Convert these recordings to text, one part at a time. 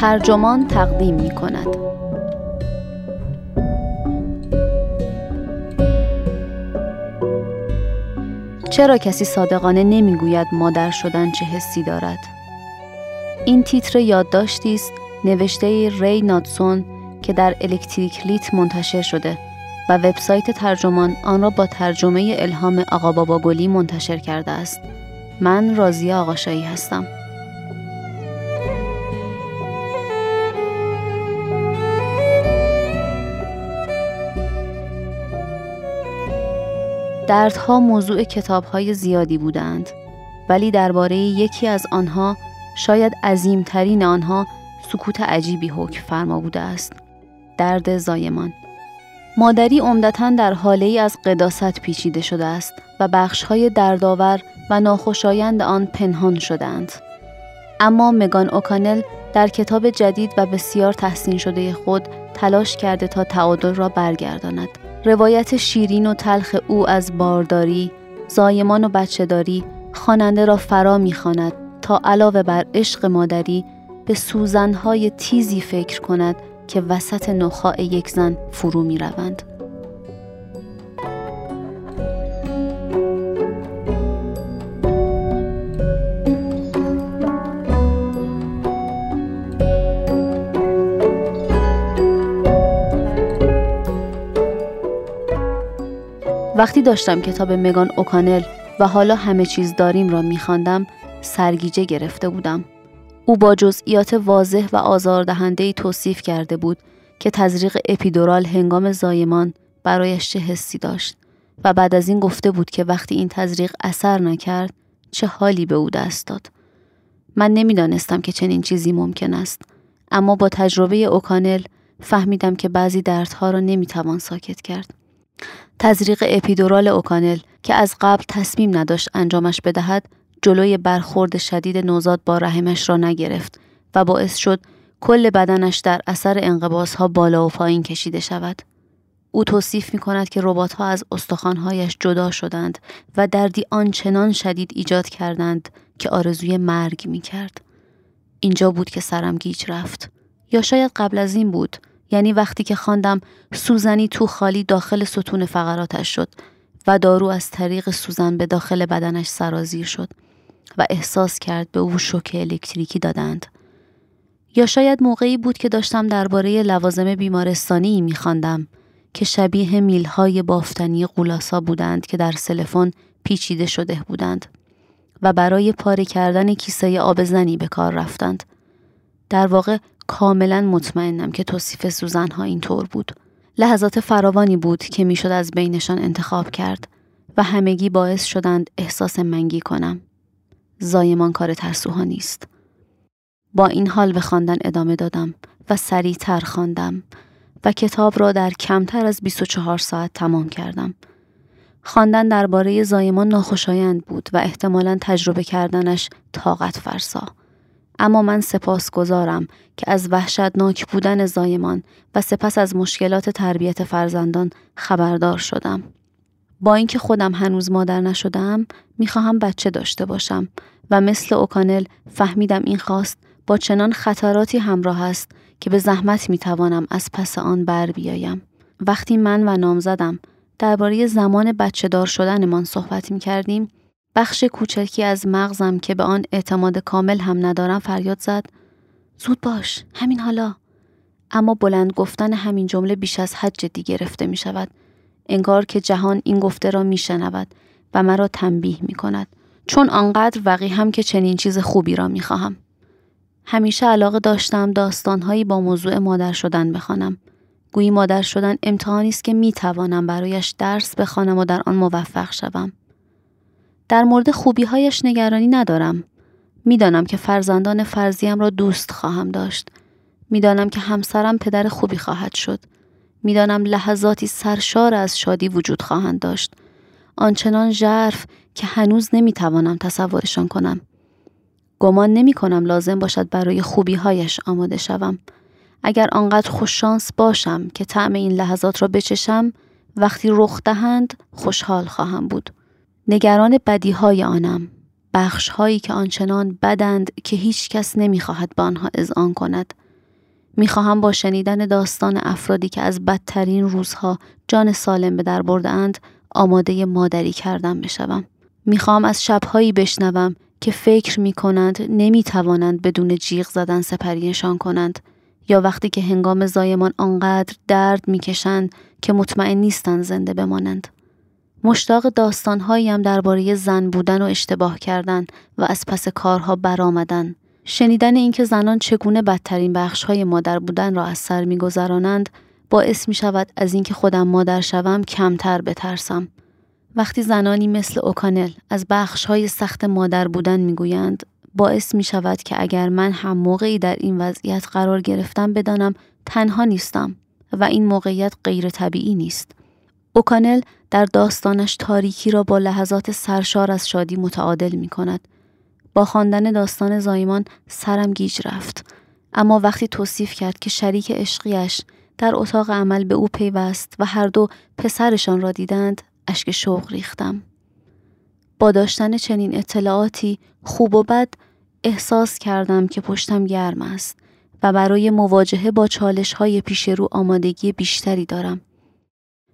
ترجمان تقدیم می کند. چرا کسی صادقانه نمی‌گوید مادر شدن چه حسی دارد؟ این تیتر یادداشتی است نوشته ری ناتسون که در الکتریک لیت منتشر شده و وبسایت ترجمان آن را با ترجمه الهام آقا بابا گلی منتشر کرده است. من راضی آقاشایی هستم. دردها موضوع کتابهای زیادی بودند ولی درباره یکی از آنها شاید عظیمترین آنها سکوت عجیبی حکم فرما بوده است. درد زایمان. مادری عمدتا در حاله ای از قداست پیچیده شده است و بخشهای دردآور و ناخوشایند آن پنهان شدهاند. اما مگان اوکانل در کتاب جدید و بسیار تحسین شده خود تلاش کرده تا تعادل را برگرداند. روایت شیرین و تلخ او از بارداری زایمان و بچهداری خواننده را فرا می‌خواند تا علاوه بر عشق مادری به سوزنهای تیزی فکر کند که وسط نخاع یک زن فرو می روند. وقتی داشتم کتاب مگان اوکانل و حالا همه چیز داریم را میخواندم سرگیجه گرفته بودم. او با جزئیات واضح و آزاردهنده توصیف کرده بود که تزریق اپیدورال هنگام زایمان برایش چه حسی داشت و بعد از این گفته بود که وقتی این تزریق اثر نکرد چه حالی به او دست داد. من نمی‌دانستم که چنین چیزی ممکن است اما با تجربه اوکانل فهمیدم که بعضی دردها را نمی‌توان ساکت کرد. تزریق اپیدورال اوکانل که از قبل تصمیم نداشت انجامش بدهد جلوی برخورد شدید نوزاد با رحمش را نگرفت و باعث شد کل بدنش در اثر انقباس بالا و پایین کشیده شود. او توصیف می کند که ربات ها از استخوانهایش جدا شدند و دردی آنچنان شدید ایجاد کردند که آرزوی مرگ می کرد. اینجا بود که سرم گیج رفت. یا شاید قبل از این بود یعنی وقتی که خواندم سوزنی تو خالی داخل ستون فقراتش شد و دارو از طریق سوزن به داخل بدنش سرازیر شد و احساس کرد به او شوک الکتریکی دادند. یا شاید موقعی بود که داشتم درباره لوازم بیمارستانی میخواندم که شبیه میل‌های بافتنی غول‌آسا بودند که در سلفون پیچیده شده بودند و برای پاره کردن کیسه آب زنی به کار رفتند. در واقع کاملا مطمئنم که توصیف سوزنها اینطور بود. لحظات فراوانی بود که می‌شد از بینشان انتخاب کرد و همگی باعث شدند احساس منگی کنم. زایمان کار ترسوها نیست. با این حال به خواندن ادامه دادم و سریعتر خواندم و کتاب را در کمتر از 24 ساعت تمام کردم. خواندن درباره زایمان ناخوشایند بود و احتمالا تجربه کردنش طاقت فرسا. اما من سپاس گذارم که از وحشتناک بودن زایمان و سپس از مشکلات تربیت فرزندان خبردار شدم. با اینکه خودم هنوز مادر نشدم می‌خواهم بچه داشته باشم و مثل اوکانل فهمیدم این خواست با چنان خطراتی همراه است که به زحمت می‌توانم از پس آن بر بیایم. وقتی من و نامزدم درباره زمان بچه دار شدنمان صحبت می کردیم بخش کوچکی از مغزم که به آن اعتماد کامل هم ندارم فریاد زد زود باش همین حالا اما بلند گفتن همین جمله بیش از حد جدی گرفته می شود انگار که جهان این گفته را می شنود و مرا تنبیه می کند چون آنقدر وقی هم که چنین چیز خوبی را می خواهم. همیشه علاقه داشتم داستانهایی با موضوع مادر شدن بخوانم. گویی مادر شدن امتحانی است که می توانم برایش درس بخوانم و در آن موفق شوم. در مورد خوبیهایش نگرانی ندارم. می‌دانم که فرزندان فرزیم را دوست خواهم داشت. می‌دانم که همسرم پدر خوبی خواهد شد. می‌دانم لحظاتی سرشار از شادی وجود خواهند داشت. آنچنان ژرف که هنوز نمی‌توانم تصورشان کنم. گمان نمی کنم لازم باشد برای خوبی هایش آماده شوم. اگر آنقدر خوششانس باشم که طعم این لحظات را بچشم وقتی رخ دهند خوشحال خواهم بود. نگران بدی های آنم بخش هایی که آنچنان بدند که هیچ کس نمی خواهد به آنها اذعان کند می‌خواهم با شنیدن داستان افرادی که از بدترین روزها جان سالم به در بردند آماده مادری کردن بشوم. می‌خوام از شبهایی بشنوم که فکر می‌کنند نمی‌توانند بدون جیغ زدن سپریشان کنند یا وقتی که هنگام زایمان آنقدر درد می‌کشند که مطمئن نیستند زنده بمانند. مشتاق داستانهاییم درباره زن بودن و اشتباه کردن و از پس کارها برآمدن. شنیدن اینکه زنان چگونه بدترین بخشهای مادر بودن را از سر میگذرانند باعث می شود از اینکه خودم مادر شوم کمتر بترسم. وقتی زنانی مثل اوکانل از بخشهای سخت مادر بودن می‌گویند باعث می شود که اگر من هم موقعی در این وضعیت قرار گرفتم بدانم تنها نیستم و این موقعیت غیر طبیعی نیست. اوکانل در داستانش تاریکی را با لحظات سرشار از شادی متعادل می کند. با خواندن داستان زایمان سرم گیج رفت اما وقتی توصیف کرد که شریک عشقیش در اتاق عمل به او پیوست و هر دو پسرشان را دیدند اشک شوق ریختم با داشتن چنین اطلاعاتی خوب و بد احساس کردم که پشتم گرم است و برای مواجهه با چالش های پیش رو آمادگی بیشتری دارم.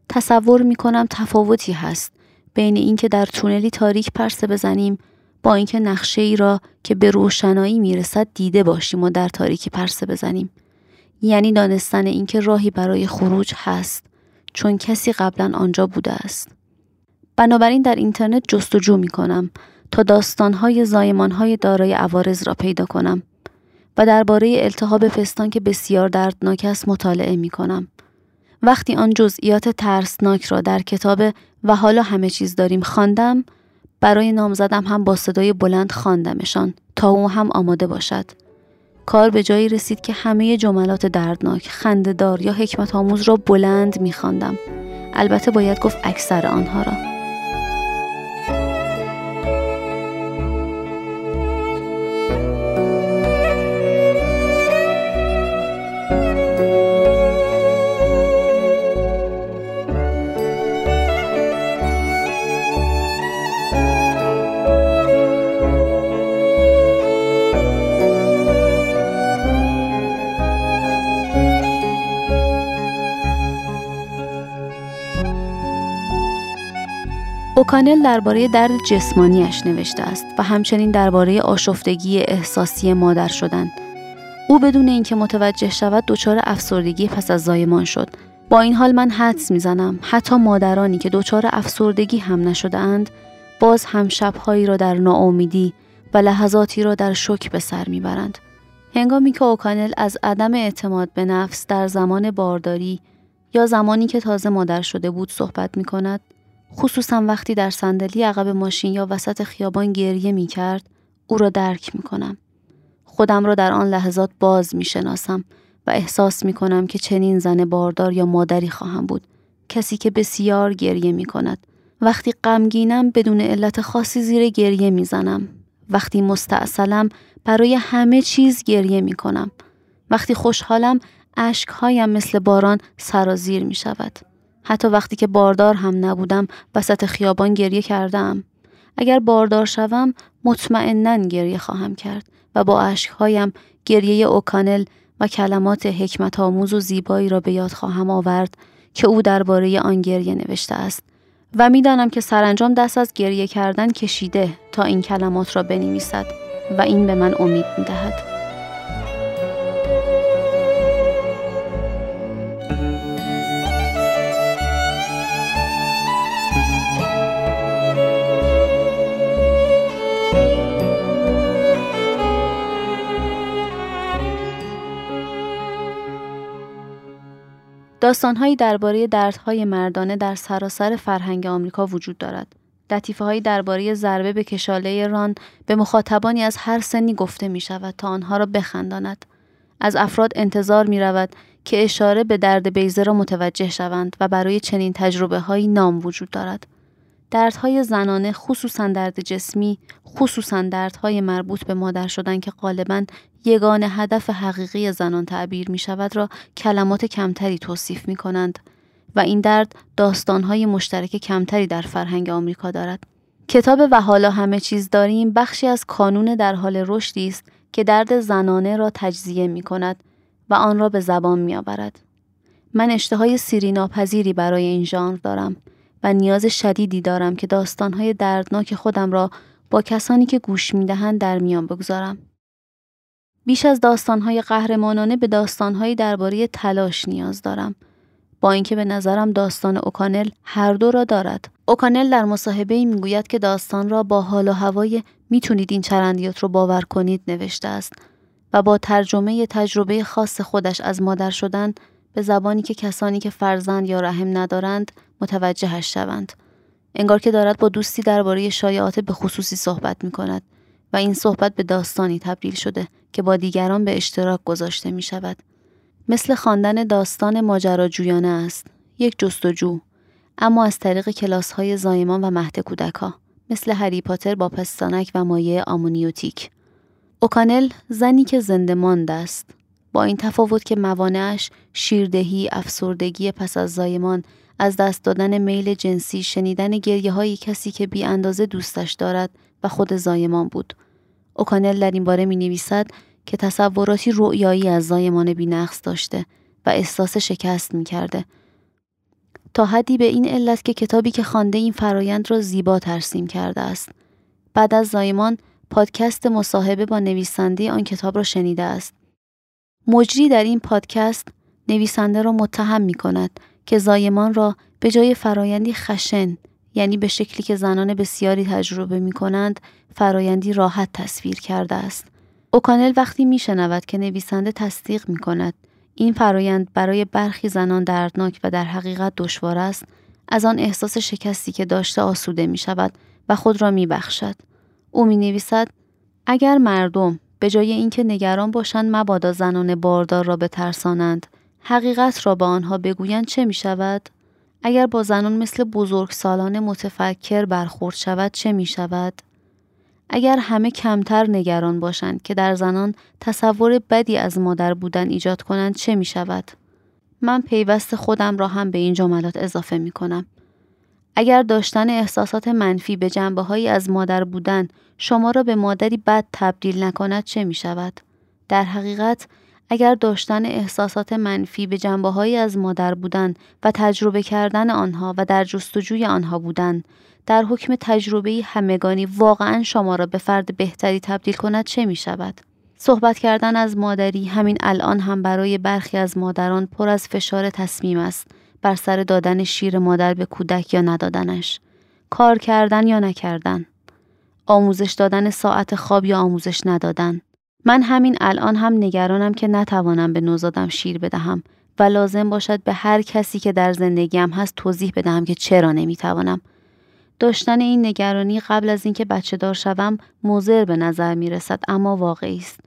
تصور می کنم تفاوتی هست بین اینکه در تونلی تاریک پرسه بزنیم با اینکه نقشه ای را که به روشنایی می‌رسد دیده باشیم و در تاریکی پرسه بزنیم. یعنی دانستن اینکه راهی برای خروج هست چون کسی قبلا آنجا بوده است. بنابراین در اینترنت جستجو می کنم تا داستانهای زایمانهای دارای عوارض را پیدا کنم و درباره التهاب پستان که بسیار دردناک است مطالعه می کنم. وقتی آن جزئیات ترسناک را در کتاب و حالا همه چیز داریم خواندم برای نام زدم هم با صدای بلند خواندمشان تا او هم آماده باشد. کار به جایی رسید که همه جملات دردناک، خندهدار یا حکمت آموز را بلند میخواندم. البته باید گفت اکثر آنها را. اوکانل درباره درد جسمانیش نوشته است و همچنین درباره آشفتگی احساسی مادر شدن. او بدون اینکه متوجه شود دچار افسردگی پس از زایمان شد. با این حال من حدس می‌زنم حتی مادرانی که دچار افسردگی هم نشده اند باز هم شبهایی را در ناامیدی و لحظاتی را در شک به سر می‌برند. هنگامی که اوکانل از عدم اعتماد به نفس در زمان بارداری یا زمانی که تازه مادر شده بود صحبت می کند خصوصا وقتی در صندلی عقب ماشین یا وسط خیابان گریه می کرد او را درک می کنم. خودم را در آن لحظات باز می شناسم و احساس می کنم که چنین زن باردار یا مادری خواهم بود. کسی که بسیار گریه می کند. وقتی غمگینم بدون علت خاصی زیر گریه می زنم. وقتی مستاصلم برای همه چیز گریه می کنم. وقتی خوشحالم اشکهایم مثل باران سرازیر می شود. حتی وقتی که باردار هم نبودم وسط خیابان گریه کردم. اگر باردار شوم مطمئنا گریه خواهم کرد و با اشکهایم گریه اوکانل و کلمات حکمت آموز و زیبایی را به یاد خواهم آورد که او درباره آن گریه نوشته است و می‌دانم که سرانجام دست از گریه کردن کشیده تا این کلمات را بنویسد و این به من امید می‌دهد. داستانهایی درباره دردهای مردانه در سراسر فرهنگ آمریکا وجود دارد. لطیفه هایی درباره ضربه به کشاله ران به مخاطبانی از هر سنی گفته می شود تا آنها را بخنداند. از افراد انتظار می رود که اشاره به درد بیزه را متوجه شوند و برای چنین تجربه هایی نام وجود دارد. دردهای زنانه خصوصا درد جسمی خصوصا دردهای مربوط به مادر شدن که غالبا یگان هدف حقیقی زنان تعبیر می شود را کلمات کمتری توصیف می کنند و این درد داستانهای مشترک کمتری در فرهنگ آمریکا دارد. کتاب و حالا همه چیز داریم بخشی از کانون در حال رشدی است که درد زنانه را تجزیه می کند و آن را به زبان می آورد. من اشتهای سیری ناپذیری برای این ژانر دارم نیاز شدیدی دارم که داستانهای دردناک خودم را با کسانی که گوش می دهند در میان بگذارم. بیش از داستانهای قهرمانانه به داستانهایی درباره تلاش نیاز دارم با اینکه به نظرم داستان اوکانل هر دو را دارد اوکانل در مصاحبه ای می‌گوید که داستان را با حال و هوای می‌تونید این چرندیات رو باور کنید نوشته است و با ترجمه تجربه خاص خودش از مادر شدن به زبانی که کسانی که فرزند یا رحم ندارند متوجهش شوند انگار که دارد با دوستی درباره شایعات به خصوصی صحبت می کند و این صحبت به داستانی تبدیل شده که با دیگران به اشتراک گذاشته می شود. مثل خواندن داستان ماجراجویانه است. یک جستجو اما از طریق کلاس های زایمان و مهد کودک ها. مثل هری پاتر با پستانک و مایه آمونیوتیک. اوکانل زنی که زنده مانده است. با این تفاوت که موانعش شیردهی، افسردگی پس از زایمان، از دست دادن میل جنسی، شنیدن گریه های کسی که بی اندازه دوستش دارد و خود زایمان بود. اوکانل در این باره می نویسد که تصوراتی رؤیایی از زایمان بینقص داشته و احساس شکست می کرده. تا حدی به این علت که کتابی که خوانده این فرایند را زیبا ترسیم کرده است. بعد از زایمان پادکست مصاحبه با نویسنده آن کتاب را شنیده است. مجری در این پادکست نویسنده را متهم می کند که زایمان را به جای فرایندی خشن یعنی به شکلی که زنان بسیاری تجربه می کنند فرایندی راحت تصویر کرده است. اوکانل وقتی می شنود که نویسنده تصدیق می کند این فرایند برای برخی زنان دردناک و در حقیقت دشوار است از آن احساس شکستی که داشته آسوده می شود و خود را می بخشد. او می نویسد اگر مردم به جای اینکه نگران باشند مبادا زنان باردار را بترسانند حقیقت را به آنها بگویند چه می شود؟ اگر با زنان مثل بزرگ سالان متفکر برخورد شود چه می شود؟ اگر همه کمتر نگران باشند که در زنان تصور بدی از مادر بودن ایجاد کنند چه می شود؟ من پیوست خودم را هم به این جملات اضافه می کنم. اگر داشتن احساسات منفی به جنبه هایی از مادر بودن شما را به مادری بد تبدیل نکند چه می شود؟ در حقیقت اگر داشتن احساسات منفی به جنبه هایی از مادر بودن و تجربه کردن آنها و در جستجوی آنها بودن در حکم تجربه همگانی واقعا شما را به فرد بهتری تبدیل کند چه می شود؟ صحبت کردن از مادری همین الان هم برای برخی از مادران پر از فشار تصمیم است بر سر دادن شیر مادر به کودک یا ندادنش. کار کردن یا نکردن. آموزش دادن ساعت خواب یا آموزش ندادن. من همین الان هم نگرانم که نتوانم به نوزادم شیر بدهم و لازم باشد به هر کسی که در زندگیم هست توضیح بدهم که چرا نمی‌توانم داشتن این نگرانی قبل از اینکه بچه دار شوم مضر به نظر می رسد اما واقعی است.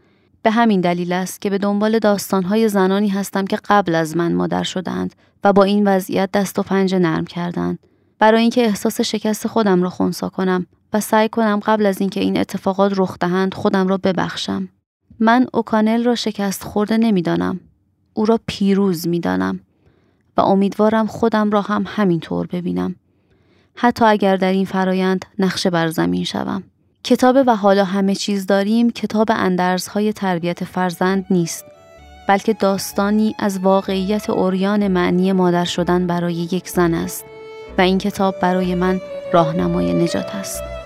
به همین دلیل است که به دنبال داستانهای زنانی هستم که قبل از من مادر شدند و با این وضعیت دست و پنجه نرم کردند. برای اینکه احساس شکست خودم را خونسا کنم و سعی کنم قبل از اینکه این اتفاقات رخ دهند خودم را ببخشم. من اوکانل را شکست خورده نمی‌دانم. او را پیروز می‌دانم و امیدوارم خودم را هم همینطور ببینم. حتی اگر در این فرایند نقشه بر زمین شوم. کتاب و حالا همه چیز داریم کتاب اندرزهای تربیت فرزند نیست بلکه داستانی از واقعیت اوریان معنی مادر شدن برای یک زن است و این کتاب برای من راهنمای نجات است.